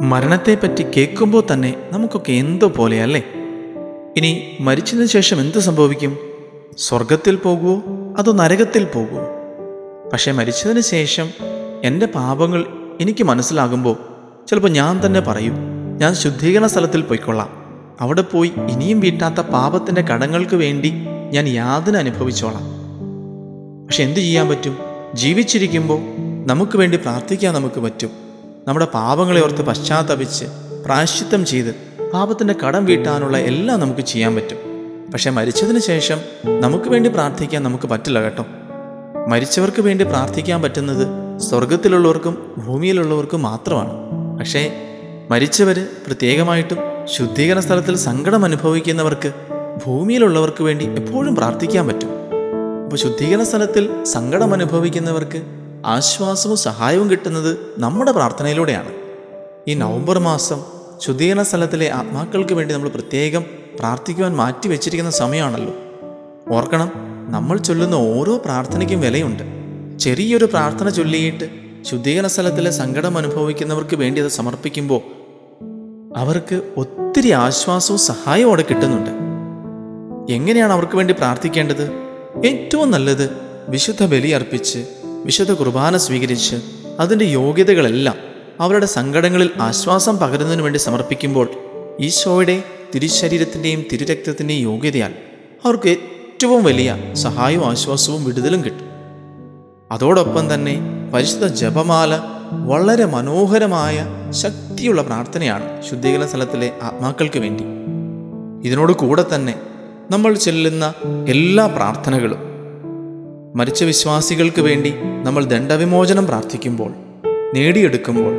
മരണത്തെപ്പറ്റി കേൾക്കുമ്പോൾ തന്നെ നമുക്കൊക്കെ എന്തോ പോലെയല്ലേ? ഇനി മരിച്ചതിന് ശേഷം എന്ത് സംഭവിക്കും? സ്വർഗത്തിൽ പോകുമോ അതോ നരകത്തിൽ പോകുമോ പക്ഷേ മരിച്ചതിന് ശേഷം എന്റെ പാപങ്ങൾ എനിക്ക് മനസ്സിലാകുമ്പോൾ ചിലപ്പോൾ ഞാൻ തന്നെ പറയും ഞാൻ ശുദ്ധീകരണ സ്ഥലത്തിൽ പോയിക്കൊള്ളാം. അവിടെ പോയി ഇനിയും വീട്ടാത്ത പാപത്തിന്റെ കടങ്ങൾക്ക് വേണ്ടി ഞാൻ യാതന അനുഭവിച്ചോളാം. പക്ഷെ എന്ത് ചെയ്യാൻ പറ്റും? ജീവിച്ചിരിക്കുമ്പോൾ നമുക്ക് വേണ്ടി പ്രാർത്ഥിക്കാൻ നമുക്ക് പറ്റും. നമ്മുടെ പാപങ്ങളെ ഓർത്ത് പശ്ചാത്തപിച്ച് പ്രായശ്ചിത്തം ചെയ്ത് പാപത്തിന്റെ കടം വീട്ടാനുള്ള എല്ലാം നമുക്ക് ചെയ്യാൻ പറ്റും. പക്ഷേ മരിച്ചതിന് ശേഷം നമുക്ക് വേണ്ടി പ്രാർത്ഥിക്കാൻ നമുക്ക് പറ്റില്ല കേട്ടോ. മരിച്ചവർക്ക് വേണ്ടി പ്രാർത്ഥിക്കാൻ പറ്റുന്നത് സ്വർഗത്തിലുള്ളവർക്കും ഭൂമിയിലുള്ളവർക്കും മാത്രമാണ്. പക്ഷേ മരിച്ചവർ പ്രത്യേകമായിട്ടും ശുദ്ധീകരണ സ്ഥലത്തിൽ സങ്കടം അനുഭവിക്കുന്നവർക്ക് ഭൂമിയിലുള്ളവർക്ക് വേണ്ടി എപ്പോഴും പ്രാർത്ഥിക്കാൻ പറ്റും. അപ്പോൾ ശുദ്ധീകരണ സ്ഥലത്തിൽ സങ്കടം അനുഭവിക്കുന്നവർക്ക് ആശ്വാസവും സഹായവും കിട്ടുന്നത് നമ്മുടെ പ്രാർത്ഥനയിലൂടെയാണ്. ഈ നവംബർ മാസം ശുദ്ധീകരണ സ്ഥലത്തിലെ ആത്മാക്കൾക്ക് വേണ്ടി നമ്മൾ പ്രത്യേകം പ്രാർത്ഥിക്കുവാൻ മാറ്റി വെച്ചിരിക്കുന്ന സമയമാണല്ലോ. ഓർക്കണം നമ്മൾ ചൊല്ലുന്ന ഓരോ പ്രാർത്ഥനയ്ക്കും വിലയുണ്ട്. ചെറിയൊരു പ്രാർത്ഥന ചൊല്ലിയിട്ട് ശുദ്ധീകരണ സ്ഥലത്തിലെ സങ്കടം അനുഭവിക്കുന്നവർക്ക് വേണ്ടി അത് സമർപ്പിക്കുമ്പോൾ അവർക്ക് ഒത്തിരി ആശ്വാസവും സഹായവും അവിടെ കിട്ടുന്നുണ്ട്. എങ്ങനെയാണ് അവർക്ക് വേണ്ടി പ്രാർത്ഥിക്കേണ്ടത്? ഏറ്റവും നല്ലത് വിശുദ്ധ ബലി അർപ്പിച്ച് വിശുദ്ധ കുർബാന സ്വീകരിച്ച് അതിന്റെ യോഗ്യതകളെല്ലാം അവരുടെ സങ്കടങ്ങളിൽ ആശ്വാസം പകരുന്നതിനു വേണ്ടി സമർപ്പിക്കുമ്പോൾ ഈശോയുടെ തിരുശരീരത്തിന്റെയും തിരുരക്തത്തിന്റെയും യോഗ്യതയാൽ അവർക്ക് ഏറ്റവും വലിയ സഹായവും ആശ്വാസവും വിടുതലും കിട്ടും. അതോടൊപ്പം തന്നെ പരിശുദ്ധ ജപമാല വളരെ മനോഹരമായ ശക്തിയുള്ള പ്രാർത്ഥനയാണ് ശുദ്ധീകരണ സ്ഥലത്തിലെ ആത്മാക്കൾക്ക് വേണ്ടി. ഇതിനോട് കൂടെ തന്നെ നമ്മൾ ചെല്ലുന്ന എല്ലാ പ്രാർത്ഥനകളും മരിച്ച വിശ്വാസികൾക്ക് വേണ്ടി നമ്മൾ ദണ്ഡവിമോചനം പ്രാർത്ഥിക്കുമ്പോൾ നേടിയെടുക്കുമ്പോൾ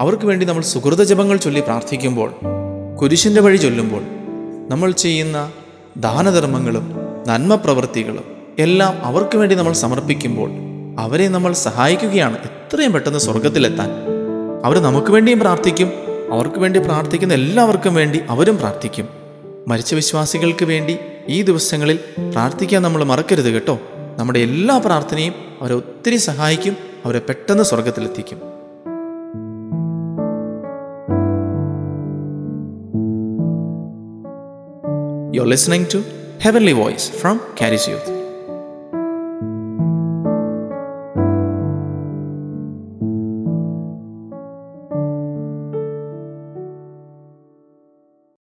അവർക്ക് വേണ്ടി നമ്മൾ സുഹൃത ജപങ്ങൾ ചൊല്ലി പ്രാർത്ഥിക്കുമ്പോൾ കുരിശിന്റെ വഴി ചൊല്ലുമ്പോൾ നമ്മൾ ചെയ്യുന്ന ദാനധർമ്മങ്ങളും നന്മ പ്രവൃത്തികളും എല്ലാം അവർക്ക് വേണ്ടി നമ്മൾ സമർപ്പിക്കുമ്പോൾ അവരെ നമ്മൾ സഹായിക്കുകയാണ്. എത്രയും പെട്ടെന്ന് സ്വർഗത്തിലെത്താൻ അവർ നമുക്ക് വേണ്ടിയും പ്രാർത്ഥിക്കും അവർക്ക് വേണ്ടി പ്രാർത്ഥിക്കുന്ന എല്ലാവർക്കും വേണ്ടി അവരും പ്രാർത്ഥിക്കും. മരിച്ച വിശ്വാസികൾക്ക് വേണ്ടി ഈ ദിവസങ്ങളിൽ പ്രാർത്ഥിക്കാൻ നമ്മൾ മറക്കരുത് കേട്ടോ. നമ്മുടെ എല്ലാ പ്രാർത്ഥനയും അവരെ ഒത്തിരി സഹായിക്കും അവരെ പെട്ടെന്ന് സ്വർഗത്തിലെത്തിക്കും you are listening to heavenly voice from Charis Youth.